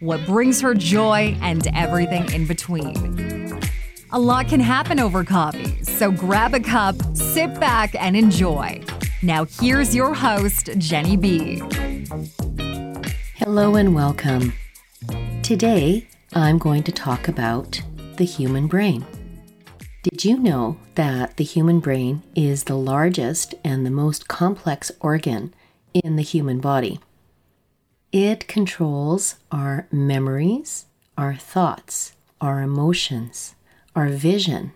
what brings her joy, and everything in between. A lot can happen over coffee, so grab a cup, sit back, and enjoy. Now, here's your host, Genny B. Hello and welcome. Today, I'm going to talk about the human brain. Did you know that the human brain is the largest and the most complex organ in the human body? It controls our memories, our thoughts, our emotions, our vision,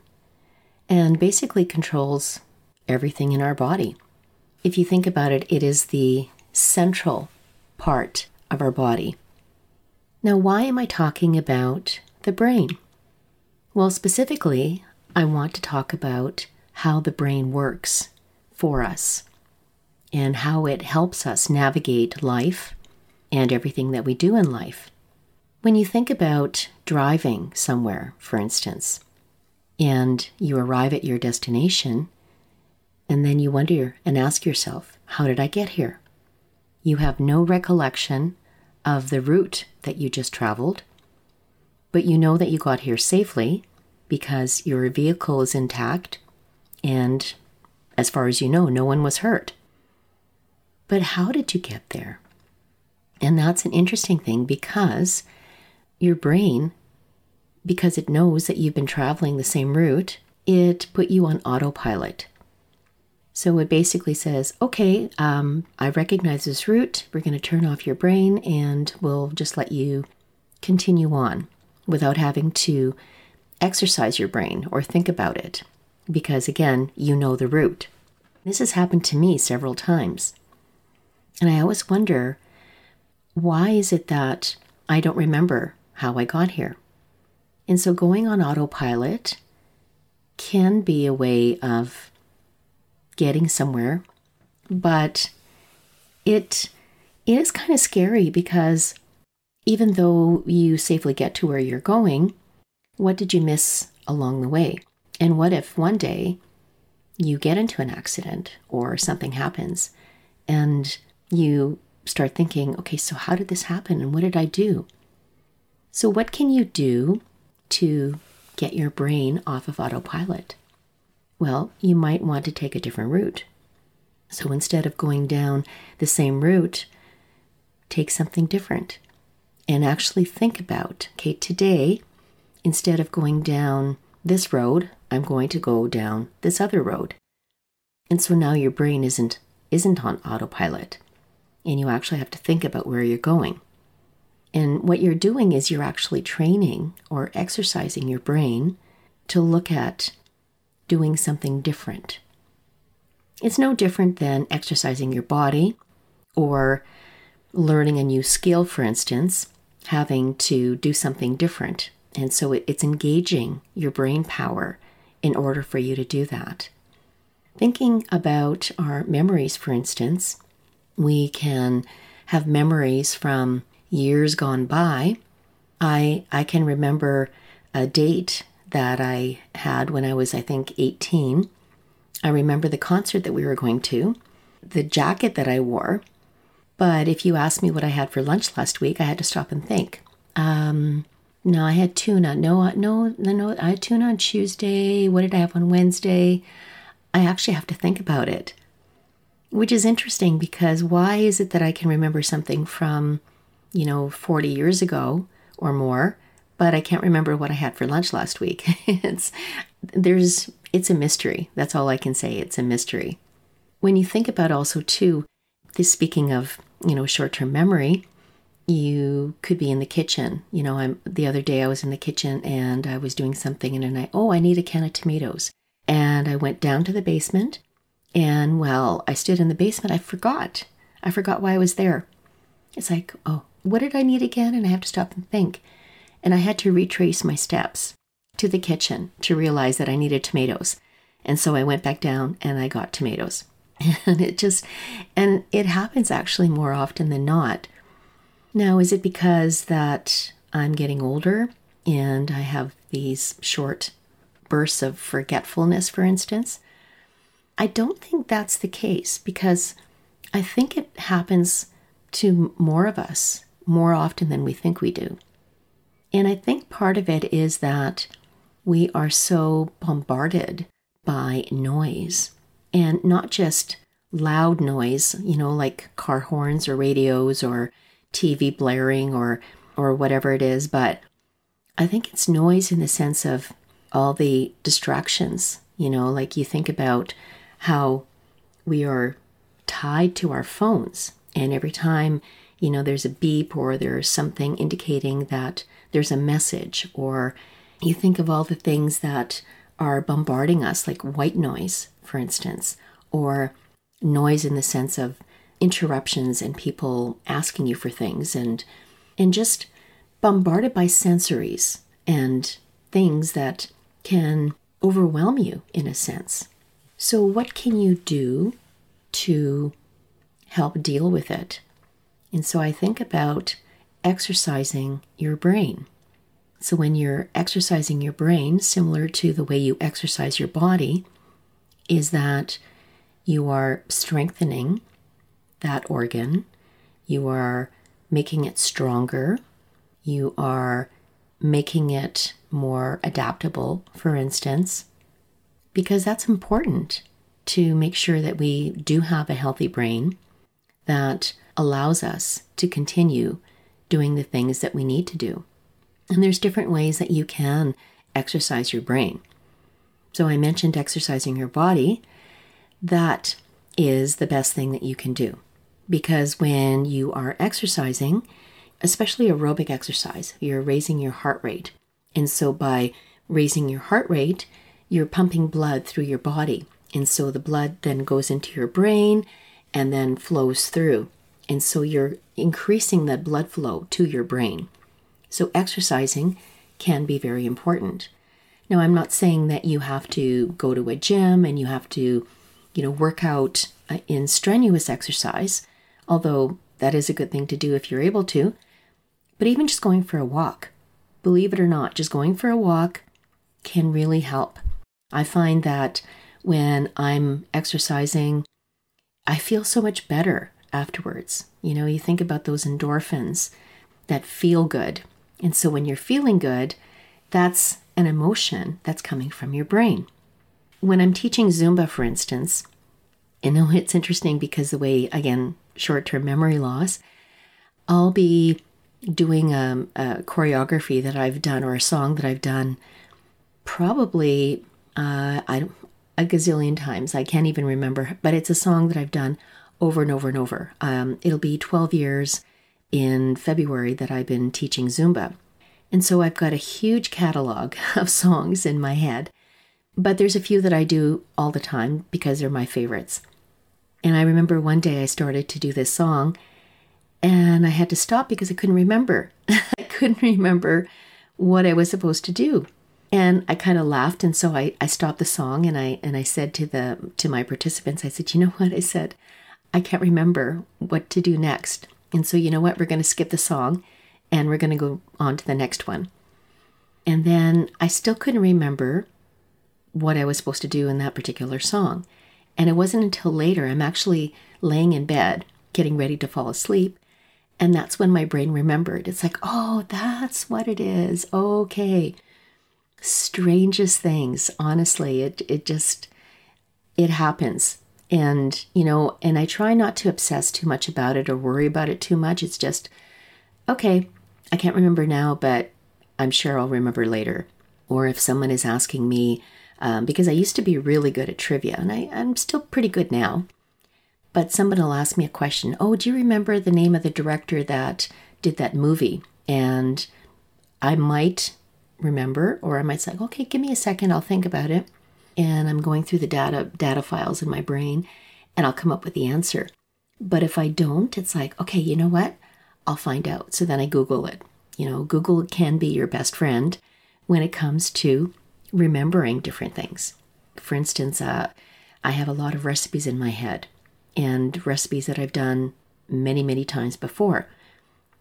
and basically controls everything in our body. If you think about it, it is the central part of our body. Now, why am I talking about the brain? Well, specifically, I want to talk about how the brain works for us and how it helps us navigate life and everything that we do in life. When you think about driving somewhere, for instance, and you arrive at your destination, and then you wonder and ask yourself, How did I get here? You have no recollection of the route that you just traveled, but you know that you got here safely because your vehicle is intact and, as far as you know, no one was hurt. But how did you get there? And that's an interesting thing because your brain, because it knows that you've been traveling the same route, it put you on autopilot. So it basically says, okay, um, I recognize this route. We're going to turn off your brain and we'll just let you continue on without having to exercise your brain or think about it. Because again, you know the route. This has happened to me several times. And I always wonder why is it that I don't remember how I got here? And so going on autopilot can be a way of getting somewhere, but it is kind of scary because even though you safely get to where you're going, what did you miss along the way? And what if one day you get into an accident or something happens and you start thinking, okay, so how did this happen and what did I do? So, what can you do to get your brain off of autopilot? Well, you might want to take a different route. So, instead of going down the same route, take something different and actually think about okay, today, instead of going down this road, I'm going to go down this other road. And so now your brain isn't isn't on autopilot and you actually have to think about where you're going. And what you're doing is you're actually training or exercising your brain to look at doing something different. It's no different than exercising your body or learning a new skill, for instance, having to do something different. And so it's engaging your brain power in order for you to do that. Thinking about our memories, for instance, we can have memories from years gone by. I I can remember a date that I had when I was I think 18. I remember the concert that we were going to, the jacket that I wore. But if you asked me what I had for lunch last week, I had to stop and think. Um, no, I had tuna. No, no, no, I had tuna on Tuesday. What did I have on Wednesday? I actually have to think about it which is interesting because why is it that I can remember something from, you know, 40 years ago or more, but I can't remember what I had for lunch last week. it's there's it's a mystery. That's all I can say. It's a mystery. When you think about also too, this speaking of, you know, short-term memory, you could be in the kitchen. You know, I'm the other day I was in the kitchen and I was doing something and then I oh, I need a can of tomatoes. And I went down to the basement and well, I stood in the basement, I forgot. I forgot why I was there. It's like, oh, what did I need again? And I have to stop and think. And I had to retrace my steps to the kitchen to realize that I needed tomatoes. And so I went back down and I got tomatoes. And it just, and it happens actually more often than not. Now, is it because that I'm getting older and I have these short bursts of forgetfulness, for instance? I don't think that's the case because I think it happens to more of us more often than we think we do. And I think part of it is that we are so bombarded by noise and not just loud noise, you know, like car horns or radios or TV blaring or or whatever it is, but I think it's noise in the sense of all the distractions, you know, like you think about how we are tied to our phones and every time, you know, there's a beep or there's something indicating that there's a message, or you think of all the things that are bombarding us, like white noise, for instance, or noise in the sense of interruptions and people asking you for things and and just bombarded by sensories and things that can overwhelm you in a sense. So what can you do to help deal with it. And so I think about exercising your brain. So when you're exercising your brain, similar to the way you exercise your body, is that you are strengthening that organ, you are making it stronger, you are making it more adaptable, for instance, because that's important to make sure that we do have a healthy brain that allows us to continue doing the things that we need to do. And there's different ways that you can exercise your brain. So I mentioned exercising your body. That is the best thing that you can do because when you are exercising, especially aerobic exercise, you're raising your heart rate. And so by raising your heart rate, you're pumping blood through your body. And so the blood then goes into your brain and then flows through. And so you're increasing the blood flow to your brain. So exercising can be very important. Now, I'm not saying that you have to go to a gym and you have to, you know, work out uh, in strenuous exercise, although that is a good thing to do if you're able to. But even just going for a walk, believe it or not, just going for a walk can really help. I find that when I'm exercising, I feel so much better afterwards. You know, you think about those endorphins that feel good. And so when you're feeling good, that's an emotion that's coming from your brain. When I'm teaching Zumba, for instance, you know, it's interesting because the way, again, short term memory loss, I'll be doing a, a, choreography that I've done or a song that I've done probably uh, I, a gazillion times. I can't even remember, but it's a song that I've done over and over and over. Um, it'll be 12 years in February that I've been teaching Zumba. And so I've got a huge catalog of songs in my head, but there's a few that I do all the time because they're my favorites. And I remember one day I started to do this song and I had to stop because I couldn't remember. I couldn't remember what I was supposed to do. And I kind of laughed, and so I, I stopped the song and I and I said to the to my participants, I said, you know what? I said, I can't remember what to do next. And so you know what? We're going to skip the song and we're going to go on to the next one. And then I still couldn't remember what I was supposed to do in that particular song. And it wasn't until later I'm actually laying in bed, getting ready to fall asleep. And that's when my brain remembered. It's like, oh, that's what it is. Okay strangest things honestly it it just it happens and you know and i try not to obsess too much about it or worry about it too much it's just okay i can't remember now but I'm sure I'll remember later. Or if someone is asking me, um, because I used to be really good at trivia, and I, I'm still pretty good now. But someone will ask me a question Oh, do you remember the name of the director that did that movie? And I might remember, or I might say, okay, give me a second, I'll think about it. And I'm going through the data data files in my brain and I'll come up with the answer. But if I don't, it's like, okay, you know what? I'll find out. So then I Google it. You know, Google can be your best friend when it comes to remembering different things. For instance, uh, I have a lot of recipes in my head and recipes that I've done many, many times before.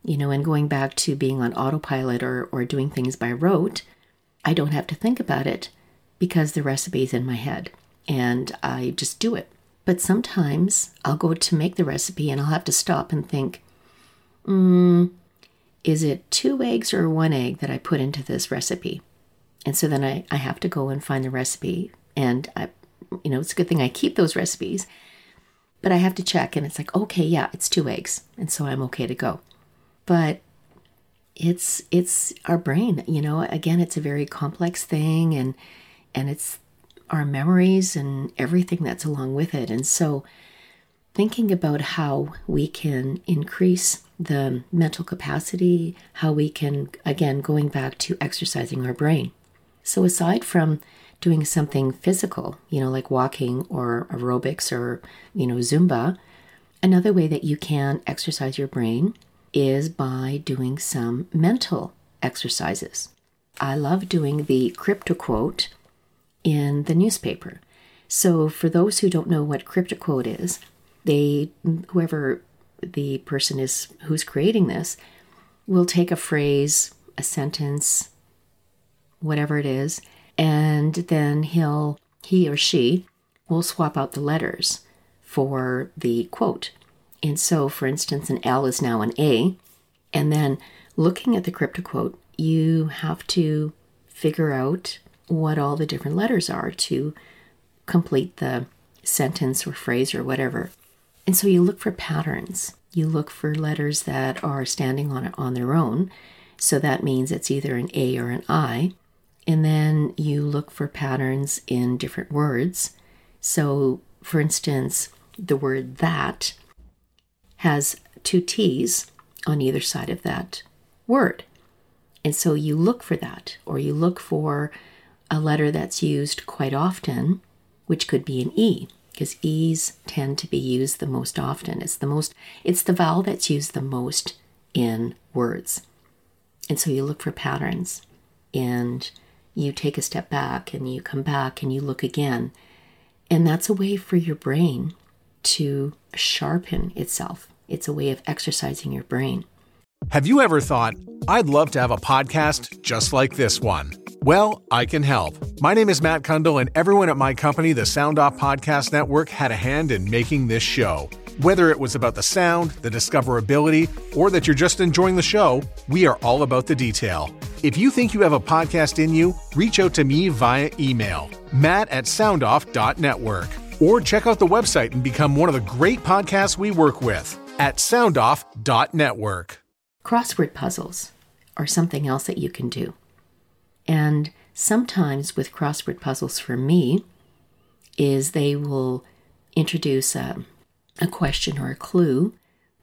You know, and going back to being on autopilot or, or doing things by rote, I don't have to think about it because the recipe is in my head and I just do it. But sometimes I'll go to make the recipe and I'll have to stop and think, mm, is it two eggs or one egg that I put into this recipe? And so then I, I have to go and find the recipe. And I, you know, it's a good thing I keep those recipes, but I have to check and it's like, okay, yeah, it's two eggs. And so I'm okay to go. But it's it's our brain, you know, again, it's a very complex thing and and it's our memories and everything that's along with it. And so, thinking about how we can increase the mental capacity, how we can, again, going back to exercising our brain. So, aside from doing something physical, you know, like walking or aerobics or, you know, Zumba, another way that you can exercise your brain is by doing some mental exercises. I love doing the crypto quote in the newspaper. So, for those who don't know what crypto quote is, they, whoever the person is who's creating this, will take a phrase, a sentence, whatever it is, and then he'll, he or she will swap out the letters for the quote. And so, for instance, an L is now an A. And then looking at the cryptoquote, you have to figure out what all the different letters are to complete the sentence or phrase or whatever. And so you look for patterns. You look for letters that are standing on on their own. So that means it's either an A or an I. And then you look for patterns in different words. So, for instance, the word that has two T's on either side of that word. And so you look for that, or you look for a letter that's used quite often, which could be an E, because E's tend to be used the most often. It's the most it's the vowel that's used the most in words. And so you look for patterns and you take a step back and you come back and you look again. And that's a way for your brain to sharpen itself. It's a way of exercising your brain. Have you ever thought, I'd love to have a podcast just like this one? Well, I can help. My name is Matt Cundill, and everyone at my company, the Sound Off Podcast Network, had a hand in making this show. Whether it was about the sound, the discoverability, or that you're just enjoying the show, we are all about the detail. If you think you have a podcast in you, reach out to me via email, matt at soundoff.network, or check out the website and become one of the great podcasts we work with at soundoff.network. Crossword puzzles are something else that you can do. And sometimes with crossword puzzles for me, is they will introduce a, a question or a clue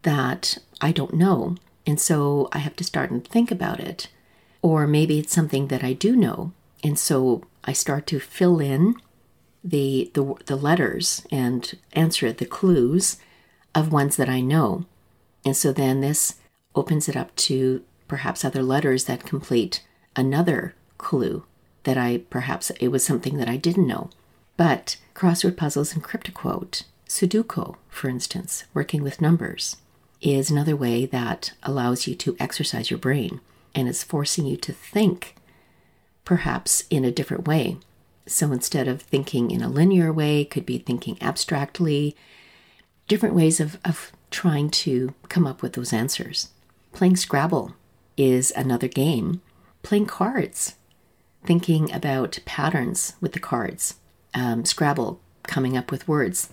that I don't know. And so I have to start and think about it. Or maybe it's something that I do know. And so I start to fill in the, the, the letters and answer the clues of ones that I know. And so then this opens it up to perhaps other letters that complete another clue that I perhaps it was something that I didn't know. But crossword puzzles and cryptoquote, Sudoku, for instance, working with numbers, is another way that allows you to exercise your brain and is forcing you to think perhaps in a different way. So instead of thinking in a linear way, could be thinking abstractly, different ways of, of trying to come up with those answers. Playing Scrabble is another game. Playing cards thinking about patterns with the cards, um, Scrabble, coming up with words,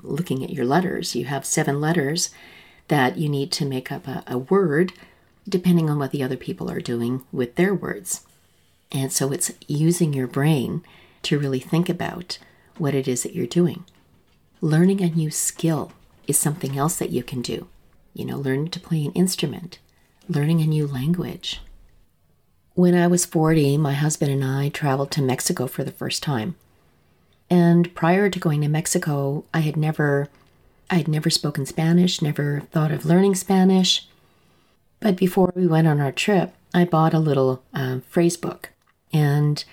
looking at your letters. You have seven letters that you need to make up a, a word depending on what the other people are doing with their words. And so it's using your brain to really think about what it is that you're doing. Learning a new skill is something else that you can do. You know, learn to play an instrument, learning a new language. When I was 40, my husband and I traveled to Mexico for the first time. And prior to going to Mexico, I had never I had never spoken Spanish, never thought of learning Spanish. But before we went on our trip, I bought a little uh, phrase book and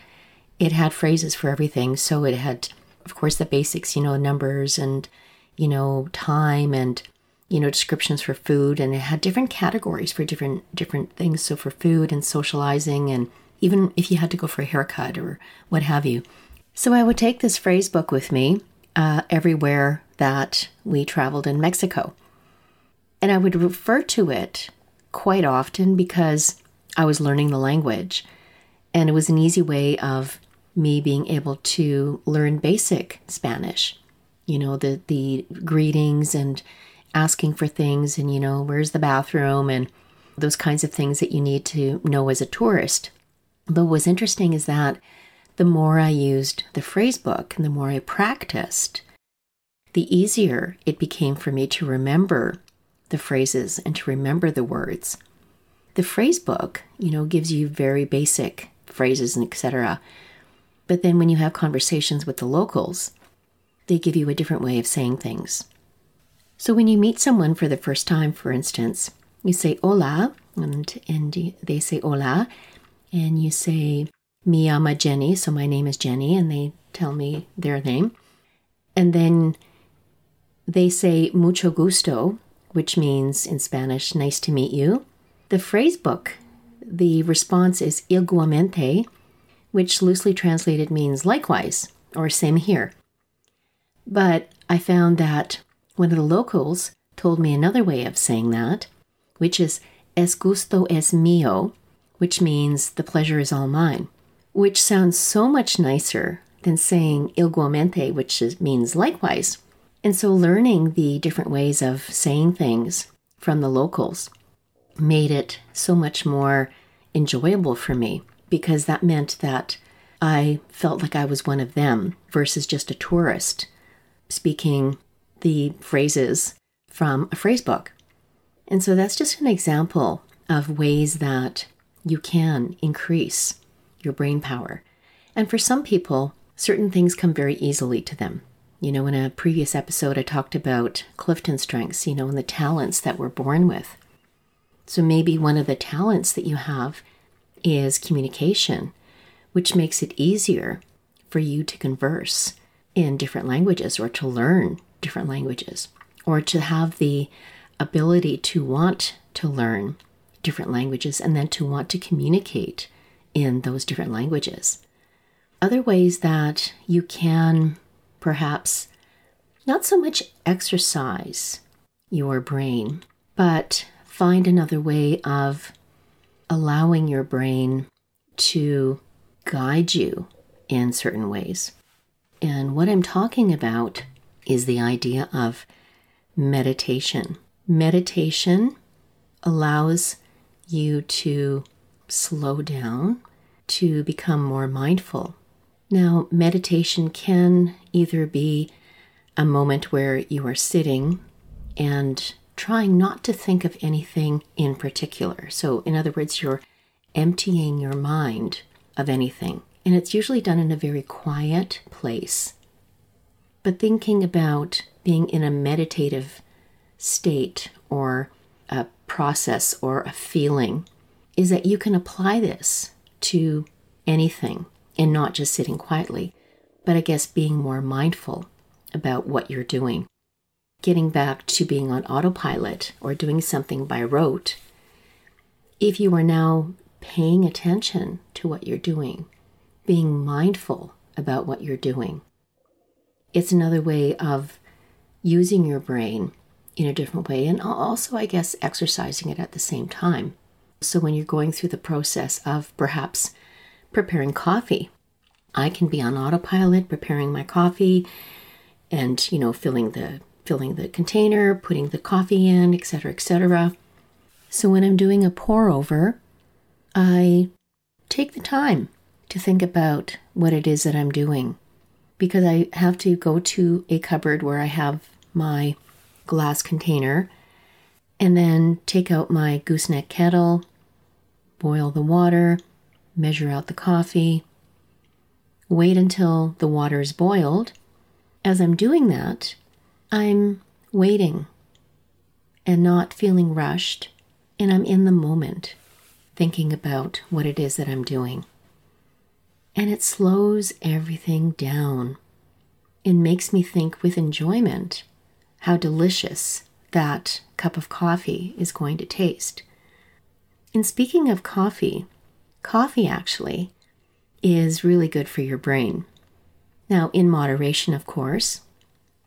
it had phrases for everything. So it had, of course, the basics, you know, numbers and, you know, time and, you know, descriptions for food. And it had different categories for different, different things. So for food and socializing and even if you had to go for a haircut or what have you. So I would take this phrase book with me uh, everywhere that we traveled in Mexico. And I would refer to it quite often because I was learning the language. And it was an easy way of me being able to learn basic Spanish. You know, the, the greetings and asking for things and, you know, where's the bathroom and those kinds of things that you need to know as a tourist. But what's interesting is that the more I used the phrase book and the more I practiced, the easier it became for me to remember the phrases and to remember the words. The phrase book, you know, gives you very basic phrases and etc. But then when you have conversations with the locals, they give you a different way of saying things. So when you meet someone for the first time, for instance, you say hola, and, and they say hola, and you say, Mi ama Genny, so my name is Genny, and they tell me their name. And then they say mucho gusto, which means in Spanish, nice to meet you. The phrase book the response is igualmente, which loosely translated means likewise or same here. But I found that one of the locals told me another way of saying that, which is es gusto es mío, which means the pleasure is all mine, which sounds so much nicer than saying igualmente, which is, means likewise. And so learning the different ways of saying things from the locals made it so much more enjoyable for me because that meant that I felt like I was one of them versus just a tourist speaking the phrases from a phrase book. And so that's just an example of ways that you can increase your brain power. And for some people, certain things come very easily to them. You know, in a previous episode, I talked about Clifton strengths, you know, and the talents that we're born with. So maybe one of the talents that you have is communication, which makes it easier for you to converse in different languages or to learn different languages or to have the ability to want to learn different languages and then to want to communicate in those different languages. Other ways that you can perhaps not so much exercise your brain, but find another way of allowing your brain to guide you in certain ways. And what I'm talking about is the idea of meditation. Meditation allows you to slow down, to become more mindful. Now, meditation can either be a moment where you are sitting and trying not to think of anything in particular. So, in other words, you're emptying your mind of anything. And it's usually done in a very quiet place. But thinking about being in a meditative state or a process or a feeling is that you can apply this to anything and not just sitting quietly, but I guess being more mindful about what you're doing getting back to being on autopilot or doing something by rote, if you are now paying attention to what you're doing, being mindful about what you're doing, it's another way of using your brain in a different way and also, I guess, exercising it at the same time. So when you're going through the process of perhaps preparing coffee, I can be on autopilot preparing my coffee and, you know, filling the filling the container, putting the coffee in, etc., etc. So when I'm doing a pour over, I take the time to think about what it is that I'm doing because I have to go to a cupboard where I have my glass container and then take out my gooseneck kettle, boil the water, measure out the coffee, wait until the water is boiled. As I'm doing that, I'm waiting and not feeling rushed, and I'm in the moment thinking about what it is that I'm doing. And it slows everything down and makes me think with enjoyment how delicious that cup of coffee is going to taste. And speaking of coffee, coffee actually is really good for your brain. Now, in moderation, of course,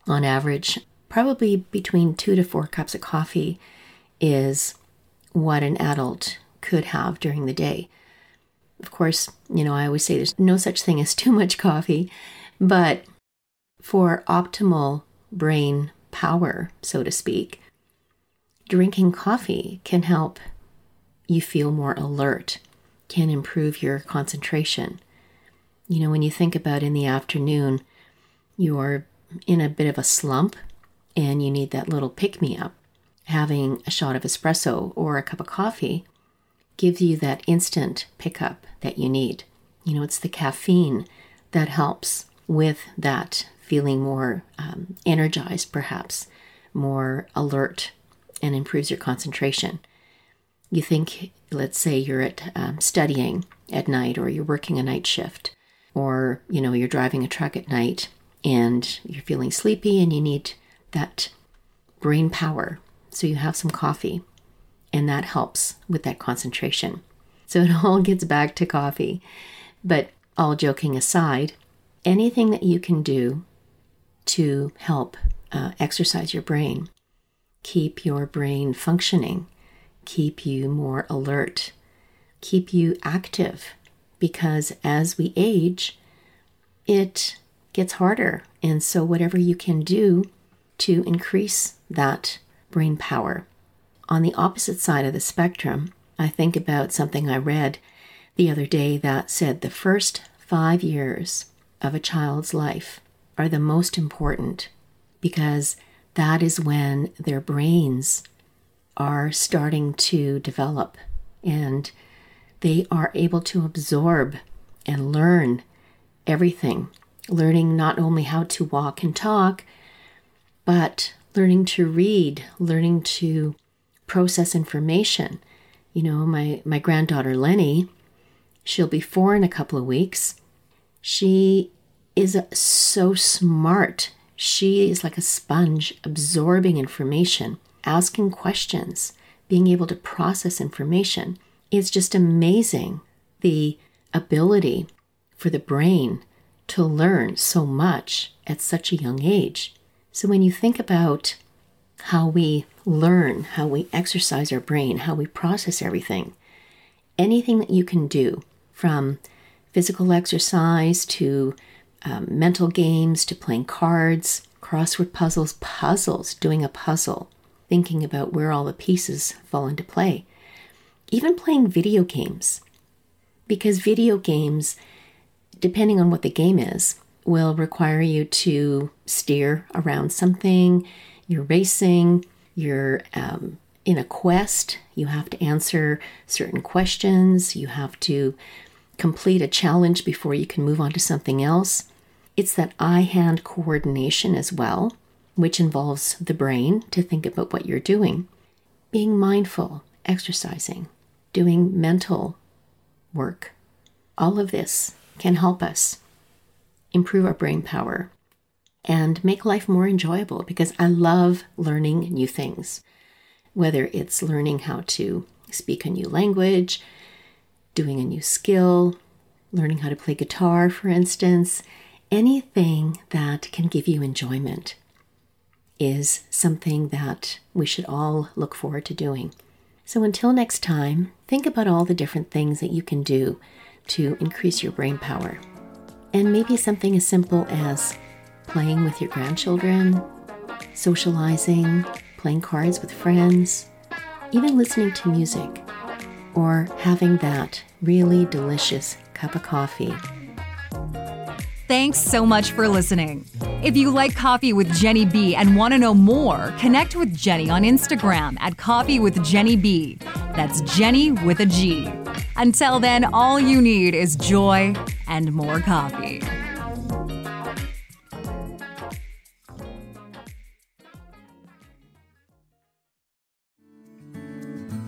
on average, probably between two to four cups of coffee is what an adult could have during the day. Of course, you know, I always say there's no such thing as too much coffee, but for optimal brain power, so to speak, drinking coffee can help you feel more alert, can improve your concentration. You know, when you think about in the afternoon, you're in a bit of a slump and you need that little pick me up. Having a shot of espresso or a cup of coffee gives you that instant pickup that you need. You know, it's the caffeine that helps with that feeling more um, energized, perhaps more alert, and improves your concentration. You think, let's say you're at um, studying at night, or you're working a night shift, or you know you're driving a truck at night and you're feeling sleepy and you need that brain power. So you have some coffee, and that helps with that concentration. So it all gets back to coffee. But all joking aside, anything that you can do to help uh, exercise your brain, keep your brain functioning, keep you more alert, keep you active, because as we age, it gets harder. And so, whatever you can do to increase that brain power. On the opposite side of the spectrum, I think about something I read the other day that said the first five years of a child's life are the most important because that is when their brains are starting to develop and they are able to absorb and learn everything. Learning not only how to walk and talk, but learning to read, learning to process information. You know, my, my granddaughter Lenny, she'll be four in a couple of weeks. She is so smart. She is like a sponge, absorbing information, asking questions, being able to process information. It's just amazing the ability for the brain to learn so much at such a young age. So when you think about how we learn, how we exercise our brain, how we process everything, anything that you can do from physical exercise to um, mental games to playing cards, crossword puzzles, puzzles, doing a puzzle, thinking about where all the pieces fall into play, even playing video games. Because video games, depending on what the game is, will require you to steer around something, you're racing, you're um, in a quest, you have to answer certain questions, you have to complete a challenge before you can move on to something else. It's that eye hand coordination as well, which involves the brain to think about what you're doing. Being mindful, exercising, doing mental work. All of this can help us improve our brain power and make life more enjoyable because I love learning new things. Whether it's learning how to speak a new language, doing a new skill, learning how to play guitar, for instance, anything that can give you enjoyment is something that we should all look forward to doing. So until next time, think about all the different things that you can do to increase your brain power. And maybe something as simple as playing with your grandchildren, socializing, playing cards with friends, even listening to music, or having that really delicious cup of coffee. Thanks so much for listening. If you like Coffee with Genny B and want to know more, connect with Genny on Instagram at Coffee with Genny B. That's Genny with a G. Until then, all you need is joy and more coffee.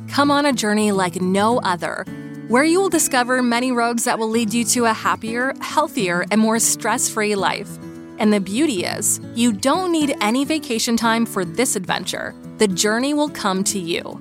Come on a journey like no other, where you will discover many roads that will lead you to a happier, healthier, and more stress free life. And the beauty is, you don't need any vacation time for this adventure. The journey will come to you.